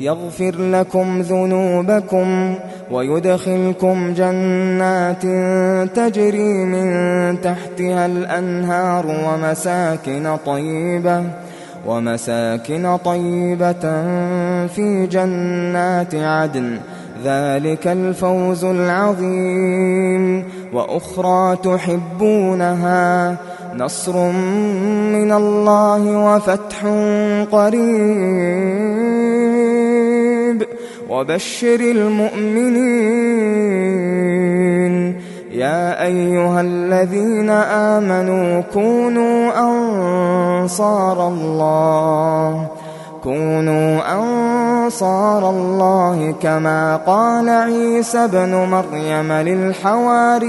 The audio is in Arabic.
يغفر لكم ذنوبكم ويدخلكم جنات تجري من تحتها الأنهار ومساكن طيبة ومساكن طيبة في جنات عدن. ذلك الفوز العظيم. وأخرى تحبونها نصر من الله وفتح قريب. وبشر المؤمنين. يا أيها الذين آمنوا كونوا أنصار الله. كونوا أنصار الله كما قال عيسى ابن مريم للحواريين.